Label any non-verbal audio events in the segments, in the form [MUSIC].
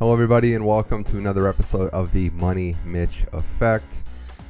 Hello, everybody, and welcome to another episode of the Money Mitch Effect.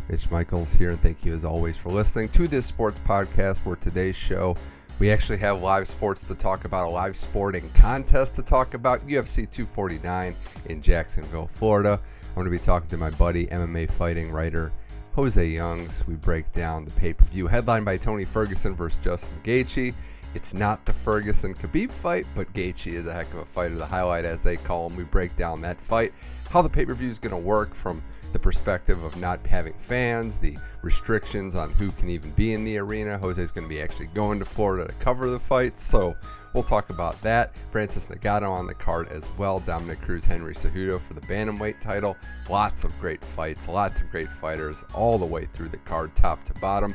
Mitch Michaels here, and thank you as always for listening to this sports podcast. For today's show, we actually have live sports to talk about, a live sporting contest to talk about, UFC 249 in Jacksonville, Florida. I'm going to be talking to my buddy, MMA fighting writer Jose Youngs. We break down the pay per view headlined by Tony Ferguson versus Justin Gaethje. It's not the Ferguson Khabib fight, but Gaethje is a heck of a fighter. The highlight, as they call him, we break down that fight, how the pay per view is going to work from the perspective of not having fans, the restrictions on who can even be in the arena. Jose's going to be actually going to Florida to cover the fight, so we'll talk about that. Francis Ngannou on the card as well. Dominick Cruz, Henry Cejudo for the bantamweight title. Lots of great fights, lots of great fighters all the way through the card, top to bottom.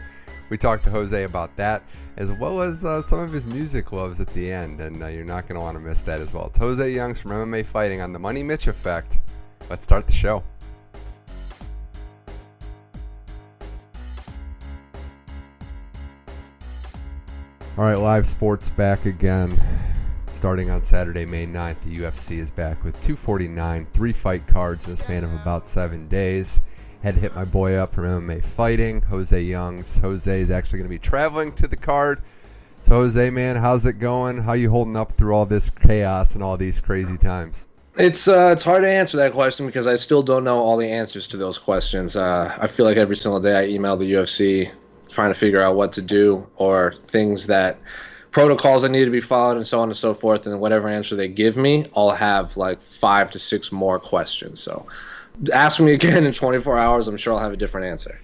We talked to Jose about that, as well as uh, some of his music loves at the end, and uh, you're not going to want to miss that as well. It's Jose Youngs from MMA Fighting on the Money Mitch Effect. Let's start the show. All right, live sports back again. Starting on Saturday, May 9th, the UFC is back with 249, three fight cards in a span of about seven days. Had to hit my boy up from MMA Fighting, Jose Youngs. Jose is actually going to be traveling to the card. So, Jose, man, how's it going? How you holding up through all this chaos and all these crazy times? It's uh, it's hard to answer that question because I still don't know all the answers to those questions. Uh, I feel like every single day I email the UFC trying to figure out what to do or things that protocols that need to be followed and so on and so forth. And whatever answer they give me, I'll have like five to six more questions. So ask me again in 24 hours. I'm sure I'll have a different answer.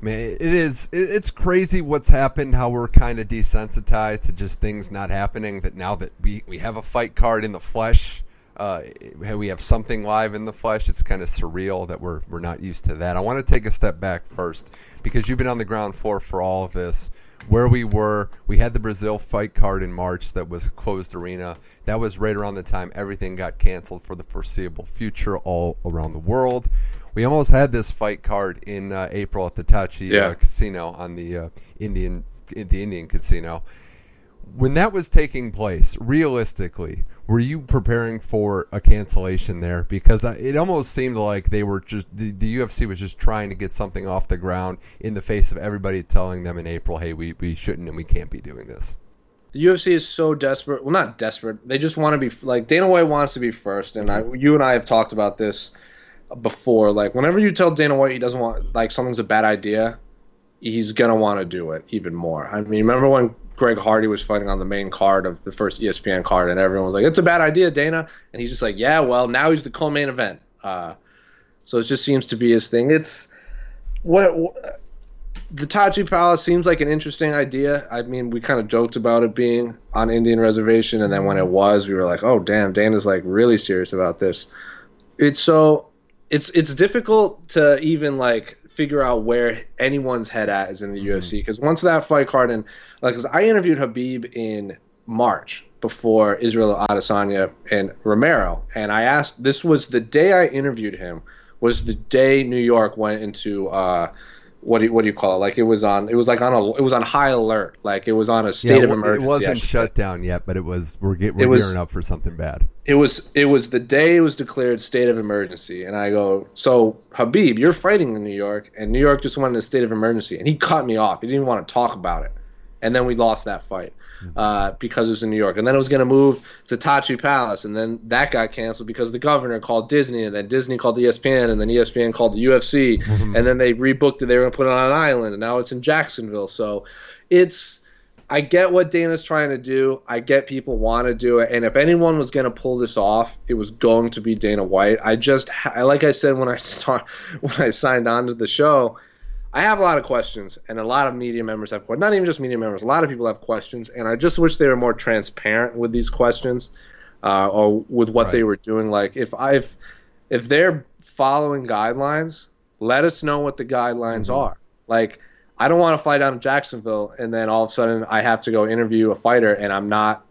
Man, it is. It's crazy what's happened. How we're kind of desensitized to just things not happening. That now that we we have a fight card in the flesh, uh, we have something live in the flesh. It's kind of surreal that we're we're not used to that. I want to take a step back first because you've been on the ground floor for all of this. Where we were, we had the Brazil fight card in March that was a closed arena. That was right around the time everything got canceled for the foreseeable future all around the world. We almost had this fight card in uh, April at the Tachi Yeah. uh, Casino on the uh, Indian the Indian Casino. When that was taking place, realistically, were you preparing for a cancellation there? Because it almost seemed like they were just the, the UFC was just trying to get something off the ground in the face of everybody telling them in April, "Hey, we, we shouldn't and we can't be doing this." The UFC is so desperate. Well, not desperate. They just want to be like Dana White wants to be first, and I, you and I have talked about this before. Like, whenever you tell Dana White he doesn't want like something's a bad idea, he's gonna want to do it even more. I mean, remember when Greg Hardy was fighting on the main card of the first ESPN card, and everyone was like, "It's a bad idea, Dana," and he's just like, "Yeah, well, now he's the co-main event." Uh, so it just seems to be his thing. It's what, what the Tachi Palace seems like an interesting idea. I mean, we kind of joked about it being on Indian reservation, and then when it was, we were like, "Oh, damn, Dana's like really serious about this." It's so it's it's difficult to even like figure out where anyone's head at is in the UFC because once that fight card and like 'cause I interviewed Habib in March before Israel Adesanya and Romero, and I asked. This was the day I interviewed him. Was the day New York went into uh, what do you, what do you call it? Like it was on. It was like on a. It was on high alert. Like it was on a state yeah, of emergency. It wasn't shut down yet, but it was. We're getting we're was- gearing up for something bad. it was it was the day it was declared state of emergency and i go so habib you're fighting in new york and new york just went into a state of emergency and he cut me off he didn't want to talk about it and then we lost that fight uh, because it was in new york. And then it was going to move to tachi palace. And then that got canceled because the governor called disney and then disney called espn and then espn called the ufc and then they rebooked it. They were going to put it on an island and now it's in jacksonville. So it's I get what Dana's trying to do. I get people want to do it, and if anyone was going to pull this off, it was going to be Dana White. I just, I like I said when I [LAUGHS] start, when I signed on to the show, I have a lot of questions, and a lot of media members have questions. Not even just media members, a lot of people have questions, and I just wish they were more transparent with these questions, uh, or with what they were doing. Like if I've, if they're following guidelines, let us know what the guidelines Mhm. are. Like I don't want to fly down to Jacksonville and then all of a sudden I have to go interview a fighter and I'm not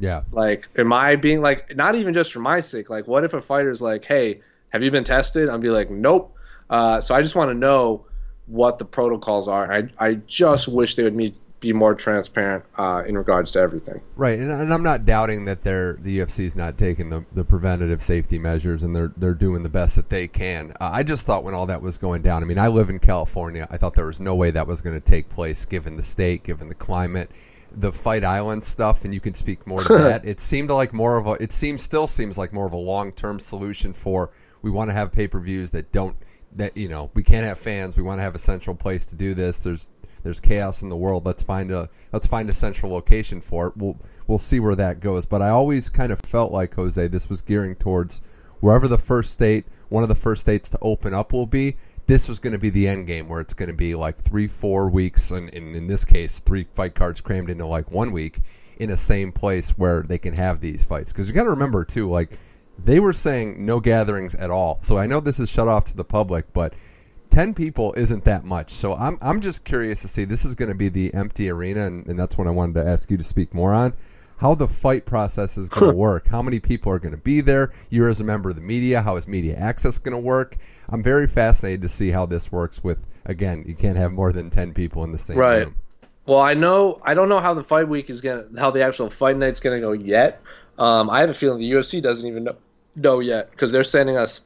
Yeah, like am I being like not even just for my sake like what if a fighter's like hey have you been tested I'd be like nope uh, so I just want to know what the protocols are I I just wish they would be be more transparent uh, in regards to everything. Right, and, and, I'm not doubting that they're the UFC is not taking the, the preventative safety measures and they're they're doing the best that they can. Uh, I just thought when all that was going down, I mean, I live in California. I thought there was no way that was going to take place given the state, given the climate, the Fight Island stuff, and you can speak more to [LAUGHS] that. It seemed like more of a. It seems still seems like more of a long term solution for we want to have pay per views that don't that you know we can't have fans. We want to have a central place to do this. There's there's chaos in the world. Let's find a let's find a central location for it. We'll we'll see where that goes. But I always kind of felt like Jose, this was gearing towards wherever the first state, one of the first states to open up will be. This was going to be the end game where it's going to be like three, four weeks, and, in this case, three fight cards crammed into like one week in a same place where they can have these fights. Because you got to remember too, like they were saying no gatherings at all. So I know this is shut off to the public, but 10 people isn't that much. So I'm, I'm just curious to see. This is going to be the empty arena, and, and that's what I wanted to ask you to speak more on. How the fight process is going to work. How many people are going to be there? You're as a member of the media. How is media access going to work? I'm very fascinated to see how this works with, again, you can't have more than 10 people in the same right. room. Well, I know I don't know how the fight week is gonna, how the actual fight night's gonna go yet. Um, I have a feeling the UFC doesn't even know, know yet because they're sending us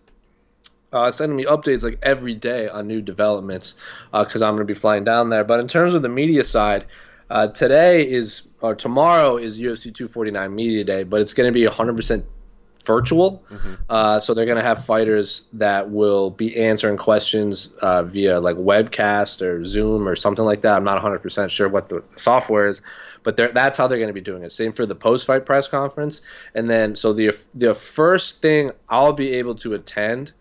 uh, sending me updates like every day on new developments because uh, I'm going to be flying down there. But in terms of the media side, uh, today is or tomorrow is UFC 249 Media Day, but it's going to be 100% virtual. Mm-hmm. Uh, so they're going to have fighters that will be answering questions uh, via like webcast or Zoom or something like that. I'm not 100% sure what the software is, but that's how they're going to be doing it. Same for the post-fight press conference, and then so the the first thing I'll be able to attend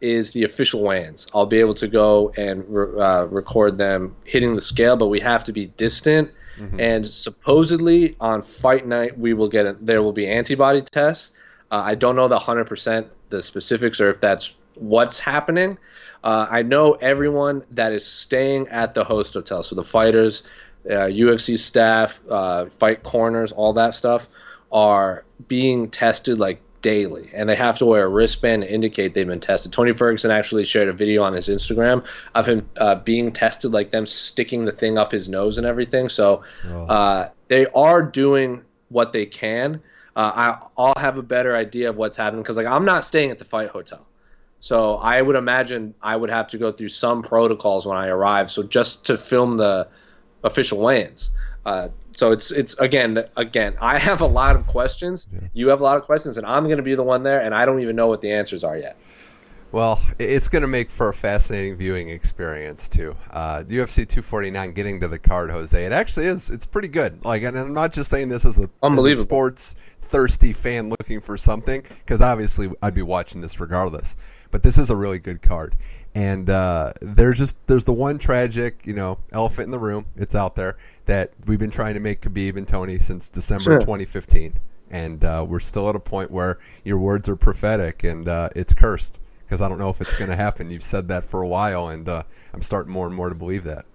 is the official weigh-ins. I'll be able to go and re- uh, record them hitting the scale, but we have to be distant. Mm-hmm. And supposedly on fight night, we will get a, there will be antibody tests. Uh, I don't know the hundred percent the specifics or if that's what's happening. Uh, I know everyone that is staying at the host hotel, so the fighters, UFC uh, staff, uh, fight corners, all that stuff, are being tested like daily, and they have to wear a wristband to indicate they've been tested. Tony Ferguson actually shared a video on his Instagram of him uh, being tested, like them sticking the thing up his nose and everything. So oh. uh, they are doing what they can. Uh, I, I'll have a better idea of what's happening because, like, I'm not staying at the fight hotel. So I would imagine I would have to go through some protocols when I arrive. So just to film the official weigh-ins. Uh, so it's it's again again I have a lot of questions. Yeah. You have a lot of questions, and I'm going to be the one there, and I don't even know what the answers are yet. Well, it's going to make for a fascinating viewing experience too. Uh, UFC 249 getting to the card, Jose. It actually is. It's pretty good. Like, and I'm not just saying this as a, Unbelievable. As a sports thirsty fan looking for something, because obviously I'd be watching this regardless. But this is a really good card, and uh, there's just there's the one tragic, you know, elephant in the room. It's out there that we've been trying to make Khabib and Tony since December sure. 2015, and uh, we're still at a point where your words are prophetic and uh, it's cursed because I don't know if it's going to happen. You've said that for a while, and uh, I'm starting more and more to believe that.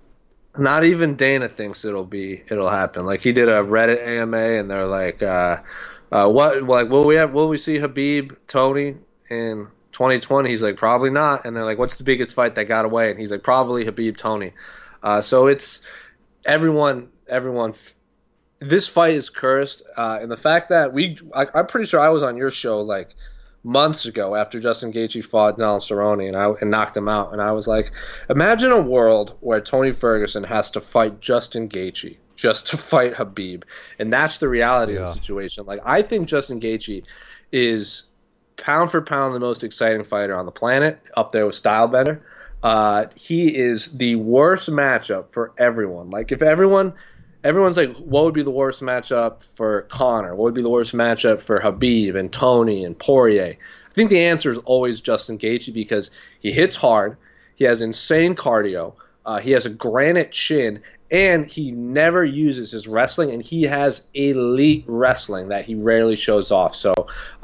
Not even Dana thinks it'll be it'll happen. Like he did a Reddit AMA, and they're like, uh, uh, "What? Like, will we have? Will we see Habib Tony in 2020?" He's like, "Probably not." And they're like, "What's the biggest fight that got away?" And he's like, "Probably Habib Tony." Uh, so it's everyone, everyone. This fight is cursed, uh, and the fact that we, I, I'm pretty sure I was on your show like months ago after Justin Gaethje fought Donald Cerrone and I and knocked him out, and I was like, imagine a world where Tony Ferguson has to fight Justin Gaethje just to fight Habib, and that's the reality yeah. of the situation. Like I think Justin Gaethje is pound for pound the most exciting fighter on the planet, up there with Stylebender. Uh, he is the worst matchup for everyone. Like if everyone, everyone's like, what would be the worst matchup for Conor? What would be the worst matchup for Habib and Tony and Poirier? I think the answer is always Justin Gaethje because he hits hard, he has insane cardio, uh, he has a granite chin, and he never uses his wrestling, and he has elite wrestling that he rarely shows off. So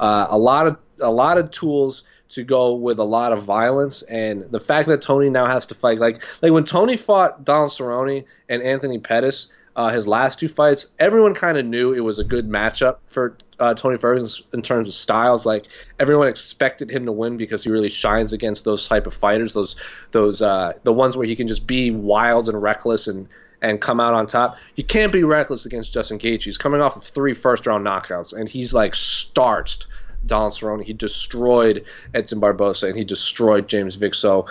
uh, a lot of a lot of tools to go with a lot of violence and the fact that Tony now has to fight like like when Tony fought Donald Cerrone and Anthony Pettis uh, his last two fights everyone kind of knew it was a good matchup for uh, Tony Ferguson in terms of styles like everyone expected him to win because he really shines against those type of fighters those those uh, the ones where he can just be wild and reckless and and come out on top. You can't be reckless against Justin Gaethje. He's coming off of three first round knockouts, and he's like starched Donald Cerrone. He destroyed Edson Barbosa, and he destroyed James Vick. So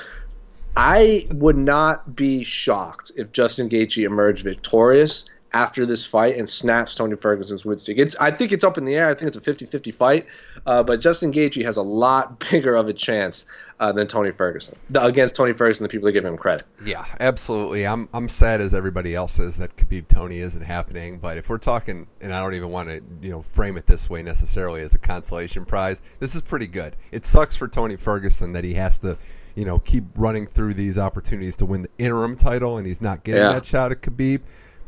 I would not be shocked if Justin Gaethje emerged victorious after this fight and snaps Tony Ferguson's win streak. It's, I think it's up in the air. I think it's a 50-50 fight, uh, but Justin Gaethje has a lot [LAUGHS] bigger of a chance uh, than Tony Ferguson against Tony Ferguson. The people that give him credit. Yeah, absolutely. I'm I'm sad as everybody else is that Khabib Tony isn't happening. But if we're talking, and I don't even want to you know frame it this way necessarily as a consolation prize, this is pretty good. It sucks for Tony Ferguson that he has to you know keep running through these opportunities to win the interim title, and he's not getting yeah. that shot at Khabib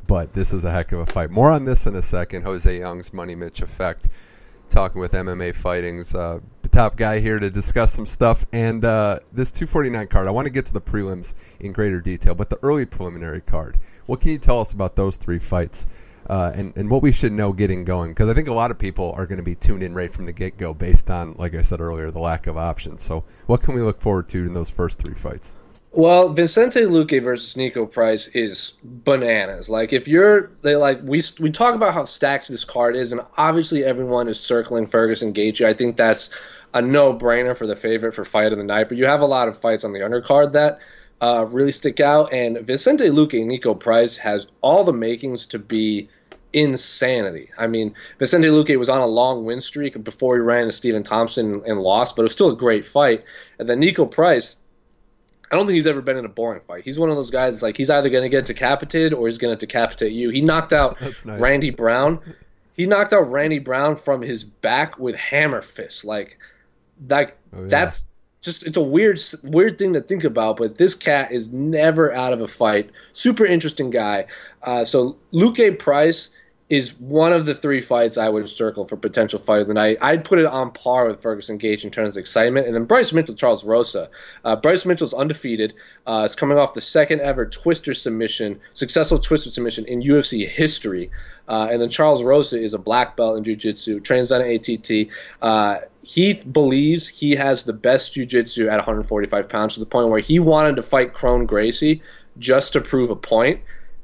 but this is a heck of a fight. More on this in a second. Jose Young's Money Mitch effect. Talking with MMA Fighting's uh, top guy here to discuss some stuff. And uh, this 249 card, I want to get to the prelims in greater detail, but the early preliminary card, what can you tell us about those three fights? Uh, and, and what we should know getting going. Because I think a lot of people are going to be tuned in right from the get go based on, like I said earlier, the lack of options. So, what can we look forward to in those first three fights? Well, Vicente Luque versus Niko Price is bananas. Like if you're they like we we talk about how stacked this card is, and obviously everyone is circling Ferguson Gaethje. I think that's a no-brainer for the favorite for fight of the night. But you have a lot of fights on the undercard that uh, really stick out, and Vicente Luque and Niko Price has all the makings to be insanity. I mean, Vicente Luque was on a long win streak before he ran to Stephen Thompson and lost, but it was still a great fight. And then Niko Price I don't think he's ever been in a boring fight. He's one of those guys like he's either going to get decapitated or he's going to decapitate you. He knocked out [LAUGHS] nice. Randy Brown. He knocked out Randy Brown from his back with hammer fists. Like that. Oh, yeah. That's just it's a weird weird thing to think about. But this cat is never out of a fight. Super interesting guy. Uh, so Luque Price is one of the three fights I would circle for potential fight of the night. I'd put it on par with Ferguson Gaethje in terms of excitement, and then Bryce Mitchell, Charles Rosa. Uh, Bryce Mitchell's undefeated. Uh, is coming off the second ever twister submission, successful twister submission in UFC history. Uh, and then Charles Rosa is a black belt in jiu-jitsu, trains on ATT. Uh, he believes he has the best jiu-jitsu at 145 pounds to the point where he wanted to fight Kron Gracie just to prove a point.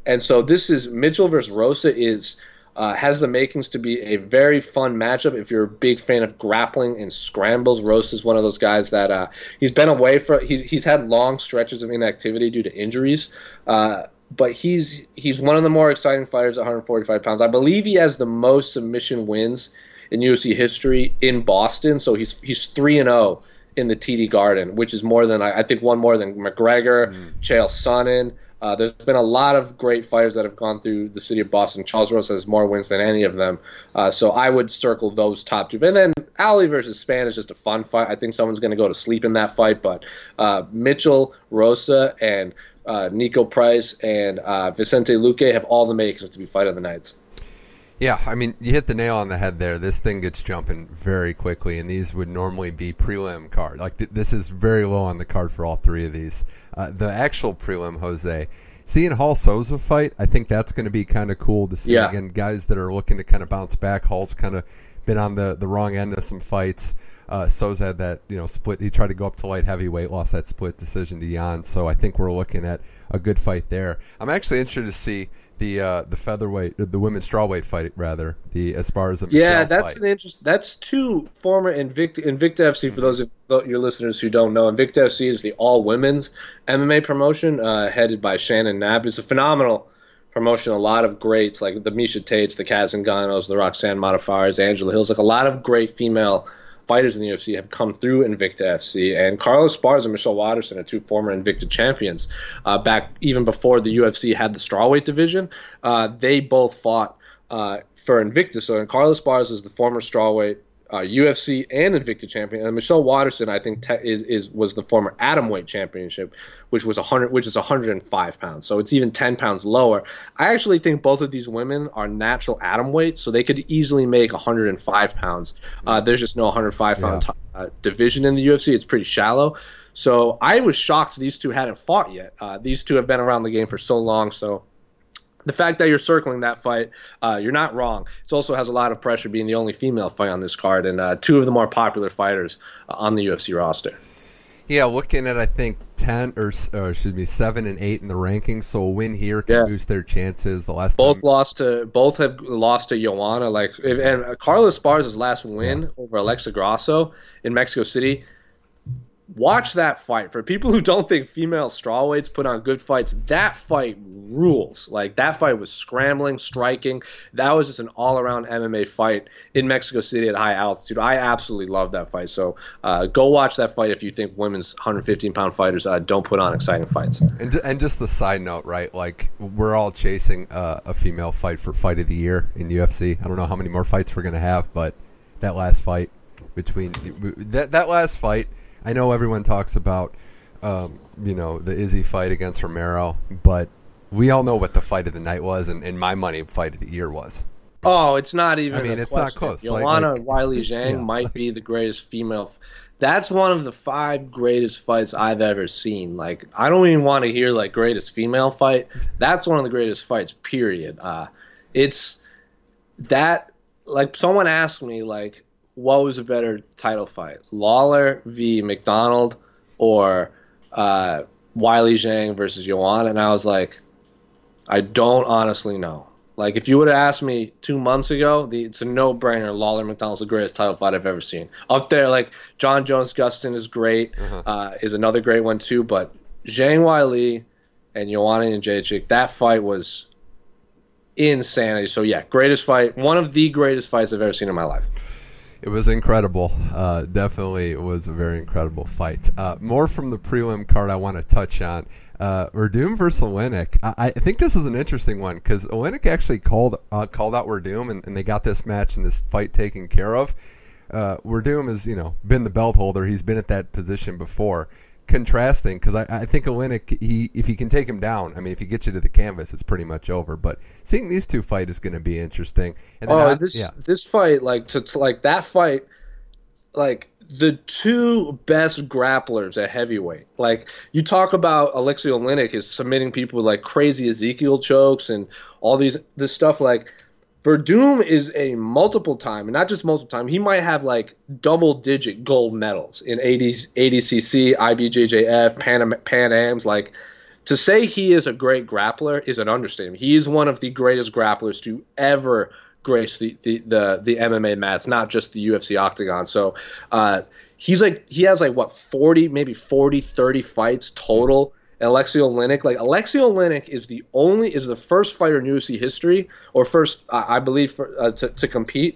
And so this is Mitchell versus Rosa is – uh, has the makings to be a very fun matchup if you're a big fan of grappling and scrambles. Rosa is one of those guys that uh, he's been away for. He's he's had long stretches of inactivity due to injuries. Uh, but he's he's one of the more exciting fighters at 145 pounds. I believe he has the most submission wins in UFC history in Boston. So he's he's three and zero oh in the TD Garden, which is more than I, I think one more than McGregor, mm. Chael Sonnen. Uh, there's been a lot of great fighters that have gone through the city of Boston. Charles Rosa has more wins than any of them. Uh, so I would circle those top two. And then Ali versus Spann is just a fun fight. I think someone's going to go to sleep in that fight. But uh, Mitchell, Rosa, and uh, Niko Price and uh, Vicente Luque have all the makings to be fight of the nights. Yeah, I mean, you hit the nail on the head there. This thing gets jumping very quickly, and these would normally be prelim card. Like th- this is very low on the card for all three of these. Uh, the actual prelim, Jose, seeing Hall Souza fight, I think that's going to be kind of cool to see. Yeah. Again, guys that are looking to kind of bounce back. Hall's kind of been on the the wrong end of some fights. Uh, Souza had that you know split. He tried to go up to light heavyweight, lost that split decision to Jan. So I think we're looking at a good fight there. I'm actually interested to see the uh, the featherweight, the women's strawweight fight rather, the Esparza. Yeah, that's fight. an interest. That's two former Invicta Invicta FC. For those of your listeners who don't know, Invicta FC is the all women's MMA promotion uh, headed by Shannon Knapp. It's a phenomenal promotion. A lot of greats like the Miesha Tates, the Cat Zingano's, the Roxanne Modafferi's, Angela Hills, like a lot of great female fighters in the UFC have come through Invicta FC, and Carla Esparza and Michelle Waterson are two former Invicta champions. Uh, back even before the UFC had the strawweight division, uh, they both fought uh, for Invicta. So, and Carla Esparza is the former strawweight uh, UFC and Invicta champion, and Michelle Waterson, I think, te- is is was the former atomweight championship, which was hundred, which is 105 pounds. So it's even 10 pounds lower. I actually think both of these women are natural atom weight, so they could easily make 105 pounds. Uh, there's just no 105 pound yeah. t- uh, division in the UFC. It's pretty shallow. So I was shocked these two hadn't fought yet. Uh, these two have been around the game for so long, so the fact that you're circling that fight, uh, you're not wrong. It also has a lot of pressure being the only female fight on this card and uh, two of the more popular fighters uh, on the UFC roster. Yeah, looking at I think ten or, or excuse me seven and eight in the rankings, so a win here can Yeah. boost their chances. The last Both time, lost to both have lost to Joanna. Like if, and Carla Esparza's last win over Alexa Grasso in Mexico City. Watch that fight. For people who don't think female strawweights put on good fights, that fight rules. Like that fight was scrambling, striking. That was just an all-around MMA fight in Mexico City at high altitude. I absolutely love that fight. So uh, go watch that fight if you think women's 115-pound fighters uh, don't put on exciting fights. and and just the side note, right? Like we're all chasing uh, a female fight for fight of the year in UFC. I don't know how many more fights we're gonna have, but that last fight between that that last fight, I know everyone talks about, um, you know, the Izzy fight against Romero, but we all know what the fight of the night was, and, and my money fight of the year was. Oh, it's not even. I mean, it's not question. close. Like- Joanna like- Weili [LAUGHS] Zhang Yeah. might be the greatest female. f- That's one of the five greatest fights I've ever seen. Like, I don't even want to hear like greatest female fight. That's one of the greatest fights. Period. Uh, it's that. Like, someone asked me like, what was a better title fight, Lawler v. MacDonald, or uh, Weili Zhang versus Joanna? And I was like, I don't honestly know. Like, if you would have asked me two months ago, the, it's a no-brainer. Lawler MacDonald's the greatest title fight I've ever seen. Up there, like Jon Jones Gustin is great, Uh-huh. uh, is another great one too. But Zhang Weili and Joanna and Jacek, that fight was insanity. So yeah, greatest fight, one of the greatest fights I've ever seen in my life. It was incredible. Uh, definitely, it was a very incredible fight. Uh, more from the prelim card I want to touch on. Uh, Werdum versus Oleinik. I, I think this is an interesting one because Oleinik actually called uh, called out Werdum, and, and they got this match and this fight taken care of. Uh, Werdum has you know been the belt holder. He's been at that position before. Contrasting because I, I think Oleinik, he if he can take him down, I mean if he gets you to the canvas, it's pretty much over. But seeing these two fight is going to be interesting. And Oh, I- this yeah, this fight, like to, to like that fight, like the two best grapplers at heavyweight. Like you talk about Alexei Oleinik is submitting people with like crazy Ezekiel chokes and all these this stuff. Like Werdum is a multiple time, and not just multiple time. He might have like double digit gold medals in 80s, ADCC, IBJJF, Pan Pan Am's. Like to say he is a great grappler is an understatement. He is one of the greatest grapplers to ever grace the the the, the MMA mats, not just the UFC octagon. So uh, he's like he has like what 40 maybe 40 30 fights total. And Alexei Oleinik, like Alexei Oleinik is the only is the first fighter in UFC history, or first uh, I believe for, uh, to to compete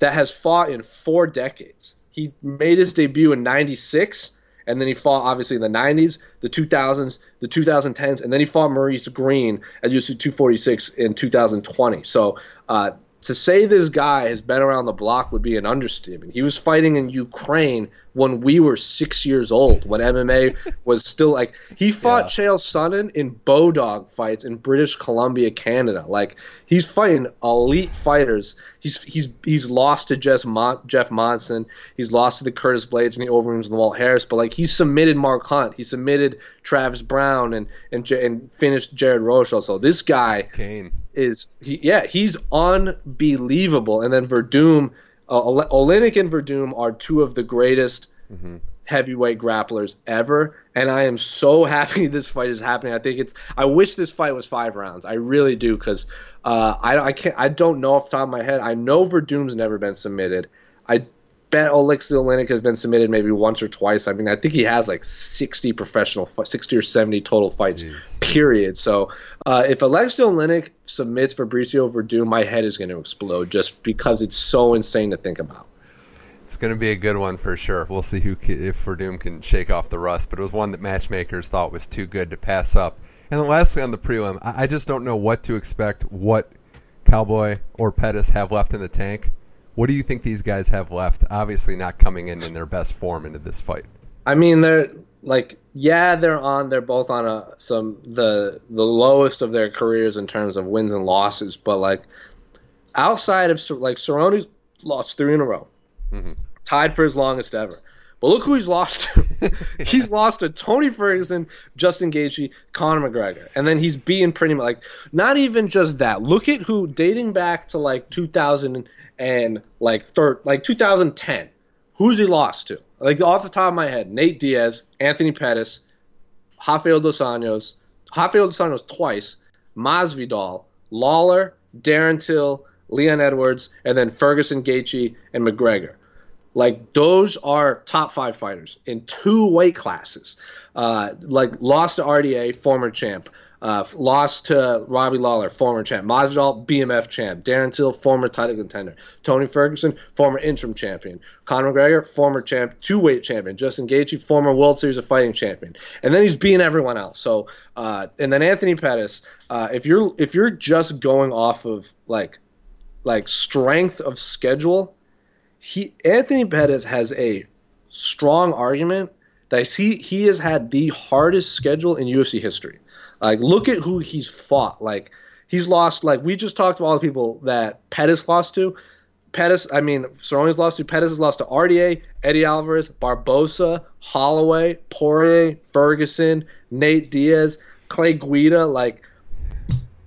that has fought in four decades. He made his debut in '96, and then he fought obviously in the '90s, the 2000s, the 2010s, and then he fought Maurice Greene at UFC 246 in 2020. So uh, to say this guy has been around the block would be an understatement. He was fighting in Ukraine when we were six years old, when MMA [LAUGHS] was still like he fought Yeah. Chael Sonnen in Bodog fights in British Columbia, Canada. Like he's fighting elite fighters. He's he's he's lost to Jeff, Mon- Jeff Monson. He's lost to the Curtis Blaydes and the Overeems and the Walt Harris. But like he submitted Mark Hunt. He submitted Travis Browne and and and finished Jared Rosholt. So this guy Kane. is he, yeah he's unbelievable. And then Werdum, uh, Oleinik and Werdum are two of the greatest hmm heavyweight grapplers ever and i am so [LAUGHS] happy this fight is happening. I think it's i wish this fight was five rounds. I really do because uh, I, I can't i don't know off the top of my head. I know werdum's never been submitted. I bet alexei oleinik has been submitted maybe once or twice i mean i think he has like 60 professional 60 or 70 total fights Jeez. period so uh, if alexei oleinik submits fabricio werdum my head is going to explode just because it's so insane to think about It's going to be a good one for sure. We'll see who ca- if Werdum can shake off the rust, but it was one that matchmakers thought was too good to pass up. And then lastly on the prelim, I, I just don't know what to expect. What Cowboy or Pettis have left in the tank? What do you think these guys have left? Obviously, not coming in in their best form into this fight. I mean, they're like, yeah, they're on. They're both on a some the the lowest of their careers in terms of wins and losses. But like, outside of like Cerrone's lost three in a row, Mhm. tied for his longest ever. But look who he's lost to. [LAUGHS] [LAUGHS] he's lost to Tony Ferguson, Justin Gaethje, Conor McGregor, and then he's beaten pretty much like not even just that. Look at who dating back to like 2000 and like third like 2010. Who's he lost to? like off the top of my head, Nate Diaz, Anthony Pettis, Rafael dos Anjos, Rafael dos Anjos twice, Masvidal, Lawler, Darren Till, Leon Edwards, and then Ferguson, Gaethje, and McGregor. Like those are top five fighters in two weight classes. Uh, like lost to RDA, former champ. Uh, lost to Robbie Lawler, former champ. Masvidal, BMF champ. Darren Till, former title contender. Tony Ferguson, former interim champion. Conor McGregor, former champ, two-weight champion. Justin Gaethje, former World Series of Fighting champion. And then he's beating everyone else. So, uh, and then Anthony Pettis. Uh, if you're if you're just going off of like like strength of schedule, he Anthony Pettis has a strong argument that he he has had the hardest schedule in UFC history. Like, look at who he's fought. Like, he's lost. Like, we just talked about all the people that Pettis lost to. Pettis, I mean, Cerrone's lost to. Pettis has lost to RDA, Eddie Alvarez, Barbosa, Holloway, Poirier, Ferguson, Nate Diaz, Clay Guida. Like,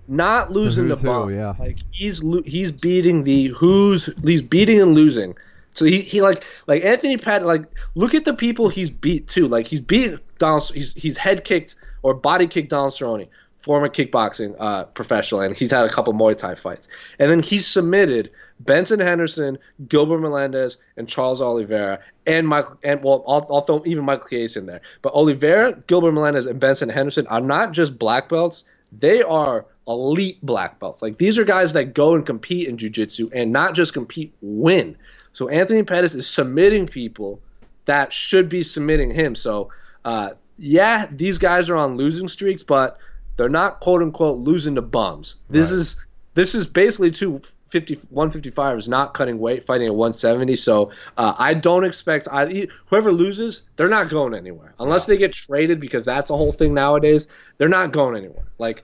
not losing the bump. Yeah. Like he's he's beating the who's he's beating and losing. So he, he like like Anthony Pat like look at the people he's beat too. Like he's beat Donald he's he's head kicked or body kicked Donald Cerrone, former kickboxing uh, professional, and he's had a couple Muay Thai fights. And then he submitted Benson Henderson, Gilbert Melendez, and Charles Oliveira, and Michael and well I'll, I'll throw even Michael Chiesa in there. But Oliveira, Gilbert Melendez, and Benson Henderson are not just black belts; they are elite black belts. Like these are guys that go and compete in jiu-jitsu and not just compete, win. So Anthony Pettis is submitting people that should be submitting him. So uh, yeah, these guys are on losing streaks, but they're not quote unquote losing to bums. This Right. is this is basically two 50, 155 is not cutting weight, fighting at 170. So uh, I don't expect I, whoever loses, they're not going anywhere unless they get traded because that's a whole thing nowadays. They're not going anywhere. Like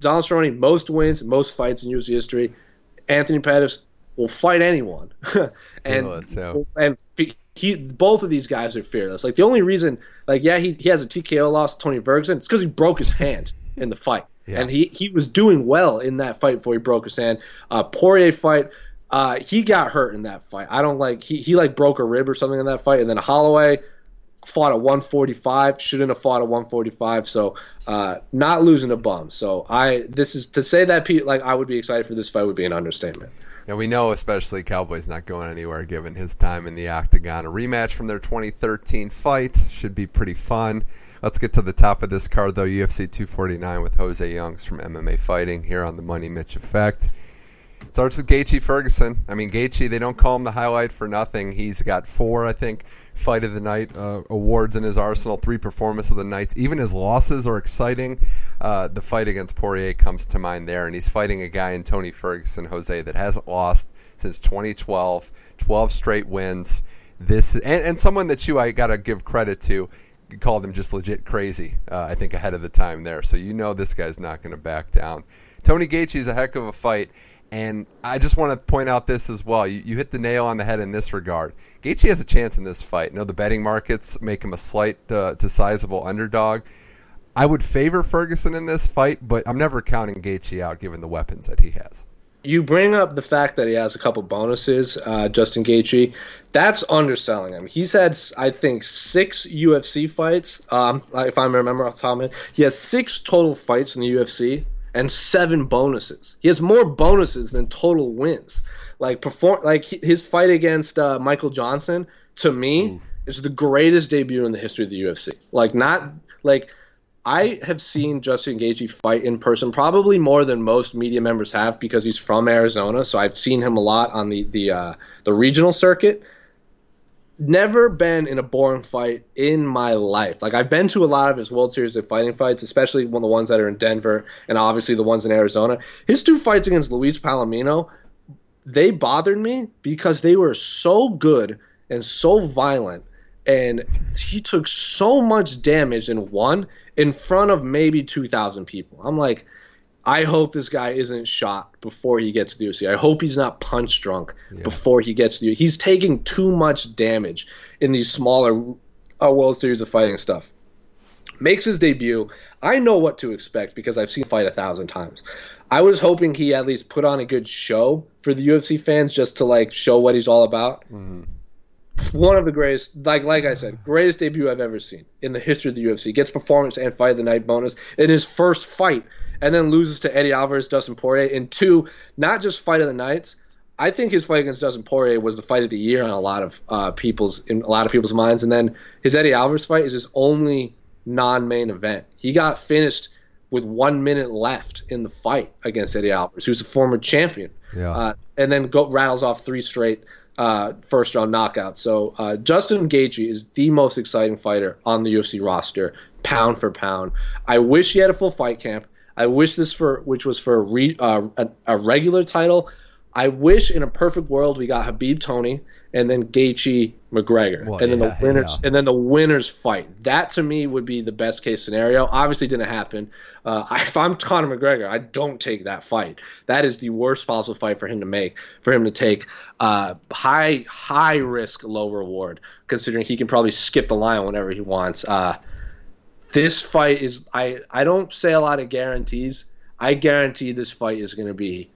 Donald Cerrone, most wins, most fights in UFC history. Anthony Pettis will fight anyone, [LAUGHS] and yeah. and he both of these guys are fearless. Like the only reason, like yeah, he, he has a TKO loss to Tony Ferguson. It's because he broke his hand in the fight, [LAUGHS] Yeah. and he he was doing well in that fight before he broke his hand. Uh, Poirier fight. Uh, he got hurt in that fight. I don't like he, he like broke a rib or something in that fight, and then Holloway fought at 145. Shouldn't have fought at 145. So uh, not losing a bum. So I this is to say that Pete like I would be excited for this fight would be an understatement. Yeah, we know especially Cowboys not going anywhere given his time in the octagon. A rematch from their 2013 fight should be pretty fun. Let's get to the top of this card though. UFC 249 with Jose Youngs from MMA Fighting here on the Money Mitch Effect. Starts with Gaethje Ferguson. I mean, Gaethje, they don't call him the highlight for nothing. He's got four, I think, fight of the night uh, awards in his arsenal, three performance of the night. Even his losses are exciting. Uh, the fight against Poirier comes to mind there, and he's fighting a guy in Tony Ferguson, Jose, that hasn't lost since 2012, 12 straight wins. This and, and someone that you I gotta give credit to. Called him just legit crazy. Uh, I think ahead of the time there, so you know this guy's not going to back down. Tony Gaethje is a heck of a fight. And I just want to point out this as well. You, you hit the nail on the head in this regard. Gaethje has a chance in this fight. No, the betting markets make him a slight uh, to sizable underdog. I would favor Ferguson in this fight, but I'm never counting Gaethje out given the weapons that he has. You bring up the fact that he has a couple bonuses, uh, Justin Gaethje. That's underselling him. He's had, I think, six UFC fights. Um, if I remember off top of my head, he has six total fights in the UFC and seven bonuses. He has more bonuses than total wins. Like perform, like his fight against uh, Michael Johnson, to me, is the greatest debut in the history of the UFC. Like not like. I have seen Justin Gaethje fight in person probably more than most media members have because he's from Arizona. So I've seen him a lot on the the uh, the regional circuit. Never been in a boring fight in my life. Like I've been to a lot of his World Series of Fighting fights, especially one of the ones that are in Denver and obviously the ones in Arizona. His two fights against Luis Palomino, they bothered me because they were so good and so violent and he took so much damage in one in front of maybe 2000 people i'm like i hope this guy isn't shot before he gets to the UFC. i hope he's not punch drunk before he gets to the he's taking too much damage in these smaller uh, world series of fighting stuff. Makes his debut. I know what to expect because i've seen fight a thousand times. I was hoping he at least put on a good show for the ufc fans just to like show what he's all about. One of the greatest, like like I said, greatest debut I've ever seen in the history of the UFC. Gets performance and fight of the night bonus in his first fight, and then loses to Eddie Alvarez, Dustin Poirier, in two, not just fight of the nights. I think his fight against Dustin Poirier was the fight of the year on a lot of uh, people's in a lot of people's minds, and then his Eddie Alvarez fight is his only non-main event. He got finished with one minute left in the fight against Eddie Alvarez, who's a former champion. Yeah. Uh, and then go rattles off three straight uh, first round knockouts. So uh, Justin Gaethje is the most exciting fighter on the UFC roster, pound for pound. I wish he had a full fight camp. I wish this for which was for a, re, uh, a, a regular title. I wish in a perfect world we got Habib Tony and then Gaethje McGregor, Well, and then yeah, the winners, yeah. and then the winners fight. That to me would be the best case scenario. Obviously, didn't happen. Uh, if I'm Conor McGregor, I don't take that fight. That is the worst possible fight for him to make, for him to take. Uh, high high risk, low reward, considering he can probably skip the line whenever he wants. Uh, this fight is I I don't say a lot of guarantees. I guarantee this fight is going to be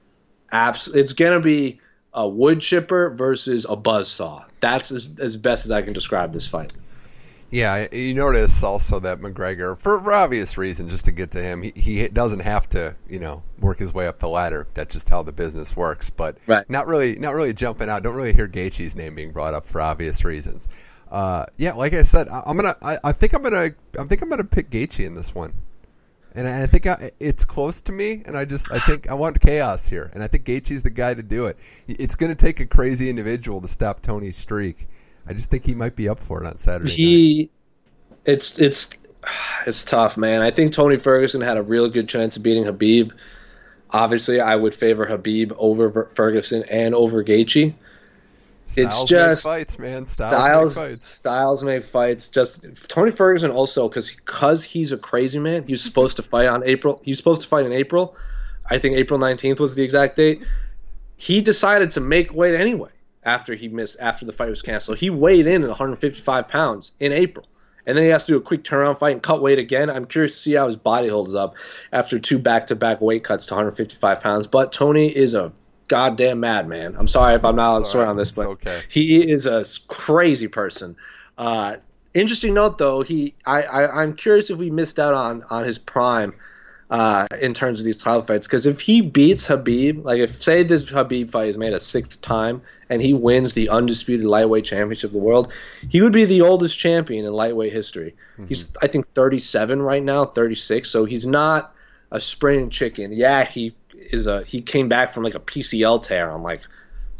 abs. It's going to be a wood chipper versus a buzz saw. That's as, as best as I can describe this fight. Yeah, you notice also that McGregor, for, for obvious reason, just to get to him, he, he doesn't have to, you know, work his way up the ladder. That's just how the business works. But Right. not really, not really jumping out. Don't really hear Gaethje's name being brought up for obvious reasons. Uh, yeah, like I said, I, I'm gonna, I, I think I'm gonna, I think I'm gonna pick Gaethje in this one, and I, I think I, it's close to me. And I just, I think I want chaos here, and I think Gaethje's the guy to do it. It's gonna take a crazy individual to stop Tony's streak. I just think he might be up for it on Saturday. night. He, it's it's it's tough, man. I think Tony Ferguson had a real good chance of beating Habib. Obviously, I would favor Habib over Ver- Ferguson and over Gaethje. It's Styles just- make fights, man. Styles, Styles make fights. styles make fights. Just Tony Ferguson also because because he's a crazy man. He was supposed to fight on April. He was supposed to fight in April. I think April nineteenth was the exact date. He decided to make weight anyway after he missed after the fight was canceled. He weighed in at 155 pounds in April. And then he has to do a quick turnaround fight and cut weight again. I'm curious to see how his body holds up after two back-to-back weight cuts to 155 pounds. But Tony is a goddamn madman. I'm sorry if I'm not allowed to swear on this, but okay. he is a crazy person. Uh, interesting note, though, he I, I I'm curious if we missed out on on his prime uh, in terms of these title fights because if he beats Habib, like if say this Habib fight is made a sixth time and he wins the undisputed lightweight championship of the world, he would be the oldest champion in lightweight history. He's I think 37 right now, 36, so he's not a spring chicken. Yeah, he is a he came back from like a PCL tear on like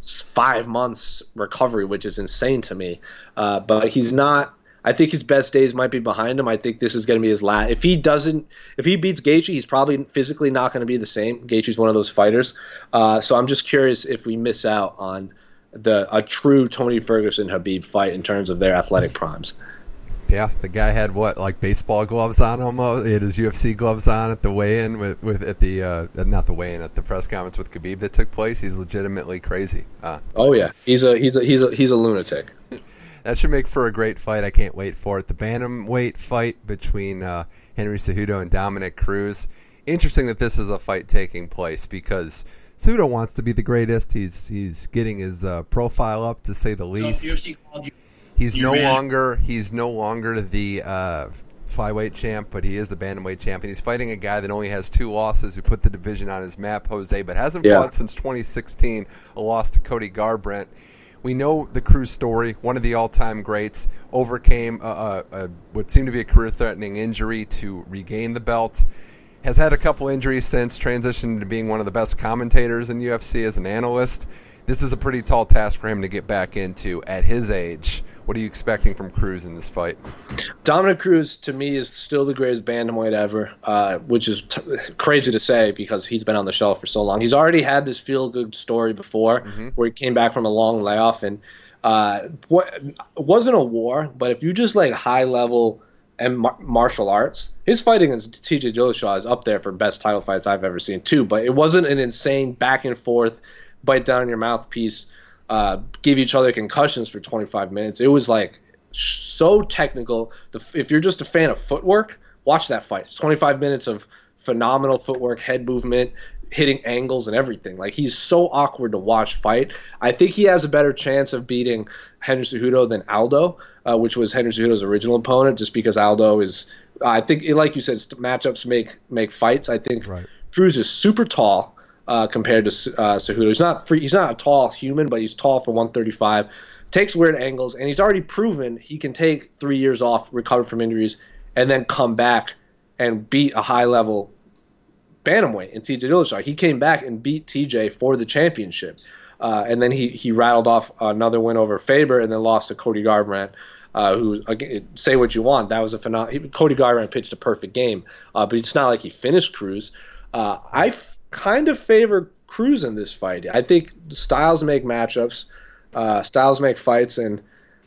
five months recovery, which is insane to me. Uh, but he's not. I think his best days might be behind him. I think this is going to be his last. If he doesn't, if he beats Gaethje, he's probably physically not going to be the same. Gaethje's one of those fighters. Uh, so I'm just curious if we miss out on the a true Tony Ferguson Habib fight in terms of their athletic primes. Yeah, the guy had what, like baseball gloves on almost. He had his UFC gloves on at the weigh-in with, with at the uh, not the weigh-in at the press conference with Khabib that took place. He's legitimately crazy. Uh, Oh yeah, he's a he's a he's a he's a lunatic. [LAUGHS] that should make for a great fight. I can't wait for it. The bantamweight fight between uh, Henry Cejudo and Dominick Cruz. Interesting that this is a fight taking place because Cejudo wants to be the greatest. He's he's getting his uh, profile up to say the least. UFC called you. He's You no longer he's no longer the uh, flyweight champ, but he is the bantamweight champ, and he's fighting a guy that only has two losses, who put the division on his map, Jose, but hasn't Yeah. fought since 2016, a loss to Cody Garbrandt. We know the Cruz story. One of the all-time greats overcame a, a, a, what seemed to be a career-threatening injury to regain the belt. Has had a couple injuries since, transitioned to being one of the best commentators in UFC as an analyst. This is a pretty tall task for him to get back into at his age. What are you expecting from Cruz in this fight? Dominick Cruz to me is still the greatest bantamweight ever, uh, which is t- crazy to say because he's been on the shelf for so long. He's already had this feel good story before, where he came back from a long layoff and uh, what wasn't a war, but if you just like high level and mar- martial arts, his fight against T.J. Dillashaw is up there for best title fights I've ever seen too. But it wasn't an insane back and forth, bite down your mouthpiece uh, give each other concussions for 25 minutes. It was like so technical. The, if you're just a fan of footwork, watch that fight. It's 25 minutes of phenomenal footwork, head movement. hitting angles and everything. Like he's so awkward to watch fight. I think he has a better chance of beating Henry Cejudo than Aldo, uh, which was Henry Cejudo's original opponent, just because Aldo is. I think, like you said, matchups make make fights. I think right. Cruz is super tall uh, compared to uh, Cejudo. He's not free, he's not a tall human, but he's tall for 135. Takes weird angles, and he's already proven he can take three years off, recover from injuries, and then come back and beat a high level bantamweight in TJ Dillashaw. He came back and beat TJ for the championship. Uh, and then he, he rattled off another win over Faber and then lost to Cody Garbrandt, uh, who, say what you want, that was a phenomenal. Cody Garbrandt pitched a perfect game, uh, but it's not like he finished Cruz. Uh, I kind of favor Cruz in this fight. I think styles make matchups, uh, styles make fights, and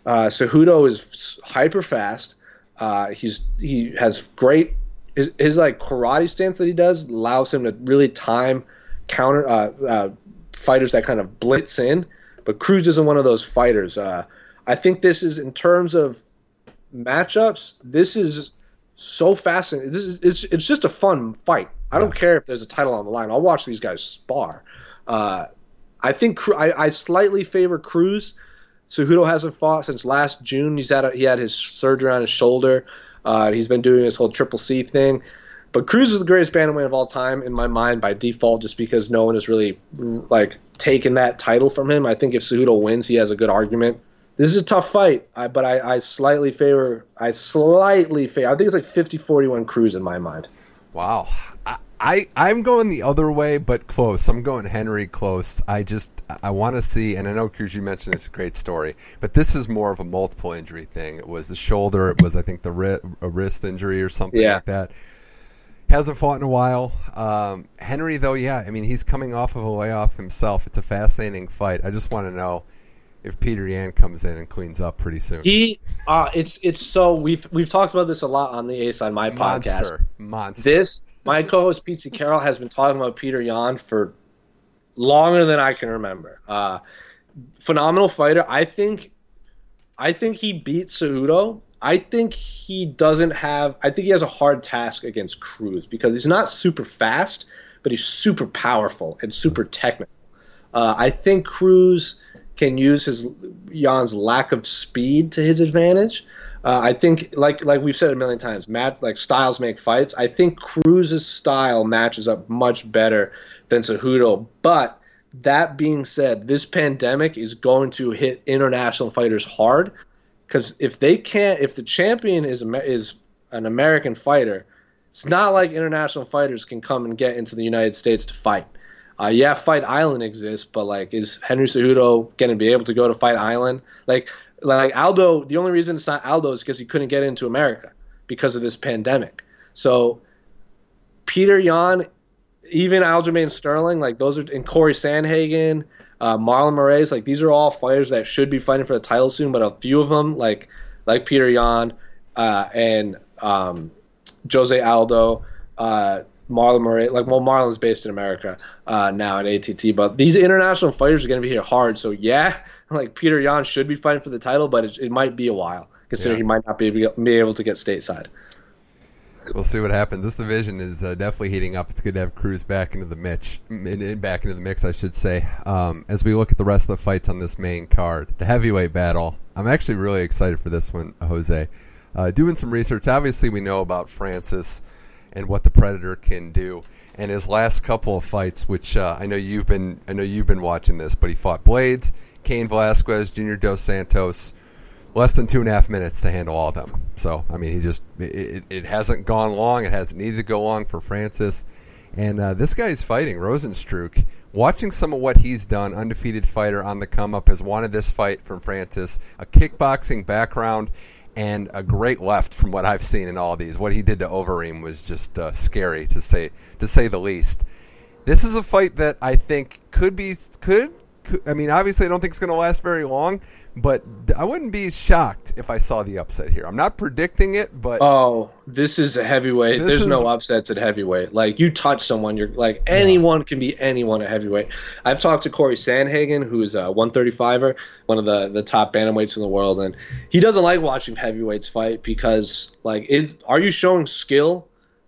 uh, Cejudo is hyper fast. Uh, he's he has great his, his like karate stance that he does allows him to really time counter uh, uh, fighters that kind of blitz in. But Cruz isn't one of those fighters. Uh, I think this is in terms of matchups. This is so fascinating. This is it's it's just a fun fight. I don't care if there's a title on the line. I'll watch these guys spar. Uh, I think I, I slightly favor Cruz. Cejudo hasn't fought since last June. He's had a, he had his surgery on his shoulder. Uh, he's been doing this whole Triple C thing. But Cruz is the greatest bantamweight of all time in my mind by default, just because no one has really like taken that title from him. I think if Cejudo wins, he has a good argument. This is a tough fight, I, but I, I, slightly favor. I slightly favor. I think it's like 50-41 Cruz in my mind. Wow, I I'm going the other way, but close. I'm going Henry close. I just I want to see, and I know Cruz, you mentioned it's a great story, but this is more of a multiple injury thing. It was the shoulder. It was I think the wrist injury or something yeah. like that. Hasn't fought in a while. Um, Henry, though, yeah, I mean he's coming off of a layoff himself. It's a fascinating fight. I just want to know if Petr Yan comes in and cleans up pretty soon. He, uh, it's it's so we've we've talked about this a lot on the Ace on my Monster. podcast. Monster. This my co-host Pete Carroll has been talking about Petr Yan for longer than I can remember. Uh, phenomenal fighter. I think, I think he beats Cejudo. I think he doesn't have. I think he has a hard task against Cruz because he's not super fast, but he's super powerful and super technical. Uh, I think Cruz can use his Yan's lack of speed to his advantage. Uh, I think, like like we've said a million times, Matt, like styles make fights. I think Cruz's style matches up much better than Cejudo. But that being said, this pandemic is going to hit international fighters hard because if they can't, if the champion is is an American fighter, it's not like international fighters can come and get into the United States to fight. Uh, yeah, Fight Island exists, but like, is Henry Cejudo going to be able to go to Fight Island? Like, like Aldo, the only reason it's not Aldo is because he couldn't get into America because of this pandemic. So Petr Yan, even Aljamain Sterling, like those are, and Corey Sandhagen, uh, Marlon Moraes, like these are all fighters that should be fighting for the title soon. But a few of them, like like Petr Yan uh, and um, Jose Aldo, uh, Marlon Moraes, like well, Marlon's based in America uh, now at ATT, but these international fighters are going to be here hard. So yeah, [LAUGHS] like Petr Yan should be fighting for the title, but it, it might be a while considering yeah. he might not be able, be able to get stateside. We'll see what happens. This division is uh, definitely heating up. It's good to have Cruz back into the mix, in, back into the mix, I should say. Um, as we look at the rest of the fights on this main card, the heavyweight battle. I'm actually really excited for this one, Jose. Uh, doing some research. Obviously, we know about Francis and what the Predator can do. And his last couple of fights, which uh, I know you've been, I know you've been watching this, but he fought Blaydes, Cain Velasquez, Junior Dos Santos, less than two and a half minutes to handle all of them. So I mean, he just it, it hasn't gone long. It hasn't needed to go long for Francis. And uh, this guy's fighting Rozenstruik. Watching some of what he's done, undefeated fighter on the come up, has wanted this fight from Francis. A kickboxing background and a great left from what I've seen in all these. What he did to Overeem was just uh, scary to say to say the least. This is a fight that I think could be could, could I mean obviously I don't think it's going to last very long, but I wouldn't be shocked if I saw the upset here. I'm not predicting it, but oh, this is a heavyweight. There's is, no upsets at heavyweight. Like you touch someone, you're like anyone yeah. can be anyone at heavyweight. I've talked to Corey Sandhagen, who is a 135er, one of the the top bantamweights in the world, and he doesn't like watching heavyweights fight because like it. Are you showing skill?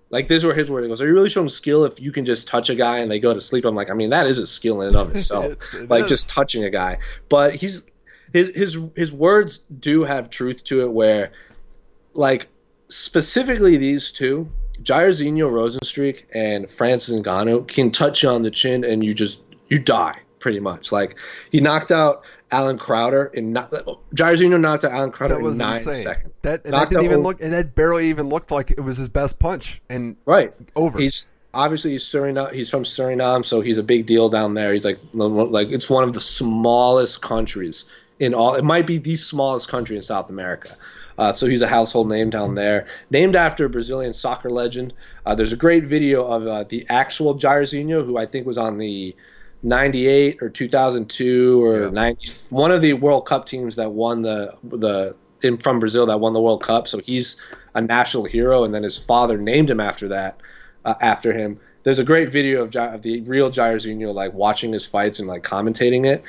Like this were his word. He goes, "Are you really showing skill if you can just touch a guy and they go to sleep?" I'm like, I mean, that is a skill in and of itself. [LAUGHS] It's- it like is. just touching a guy. But he's his his his words do have truth to it. Where like specifically these two, Jairzinho Rozenstruik and Francis Ngannou can touch you on the chin and you just you die pretty much. Like he knocked out Allen Crowder in not Jairzinho knocked out Allen Crowder That was in nine insane. seconds. That and that didn't even O- look, and that barely even looked like it was his best punch, and Right. over. He's obviously he's Suriname. He's from Suriname, so he's a big deal down there. He's like like it's one of the smallest countries in all. It might be the smallest country in South America. Uh, so he's a household name down there, named after a Brazilian soccer legend. Uh, there's a great video of uh, the actual Jairzinho, who I think was on the 98 or 2002 or Yeah. 90, one of the World Cup teams that won the the in, from Brazil that won the World Cup. So he's a national hero, and then his father named him after that, uh, after him. There's a great video of, of the real Jairzinho like watching his fights and like commentating it.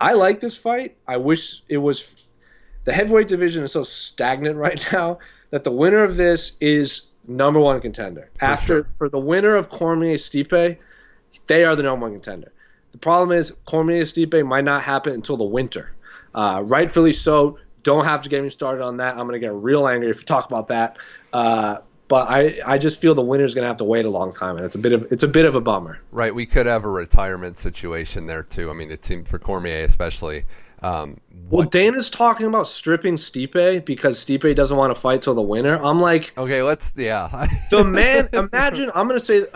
I like this fight. I wish it was. The heavyweight division is so stagnant right [LAUGHS] now that the winner of this is number one contender. After sure. for the winner of Cormier Stipe, they are the number one contender. The problem is Cormier Stipe might not happen until the winter. Uh, rightfully so. Don't have to get me started on that. I'm gonna get real angry if you talk about that. Uh, but I, I just feel the winner's gonna have to wait a long time, and it's a bit of it's a bit of a bummer. Right, we could have a retirement situation there too. I mean, it seemed for Cormier especially. Um, Well, what- Dana's talking about stripping Stipe because Stipe doesn't want to fight till the winner. I'm like, okay, let's yeah. [LAUGHS] the man. Imagine. I'm gonna say. [SIGHS]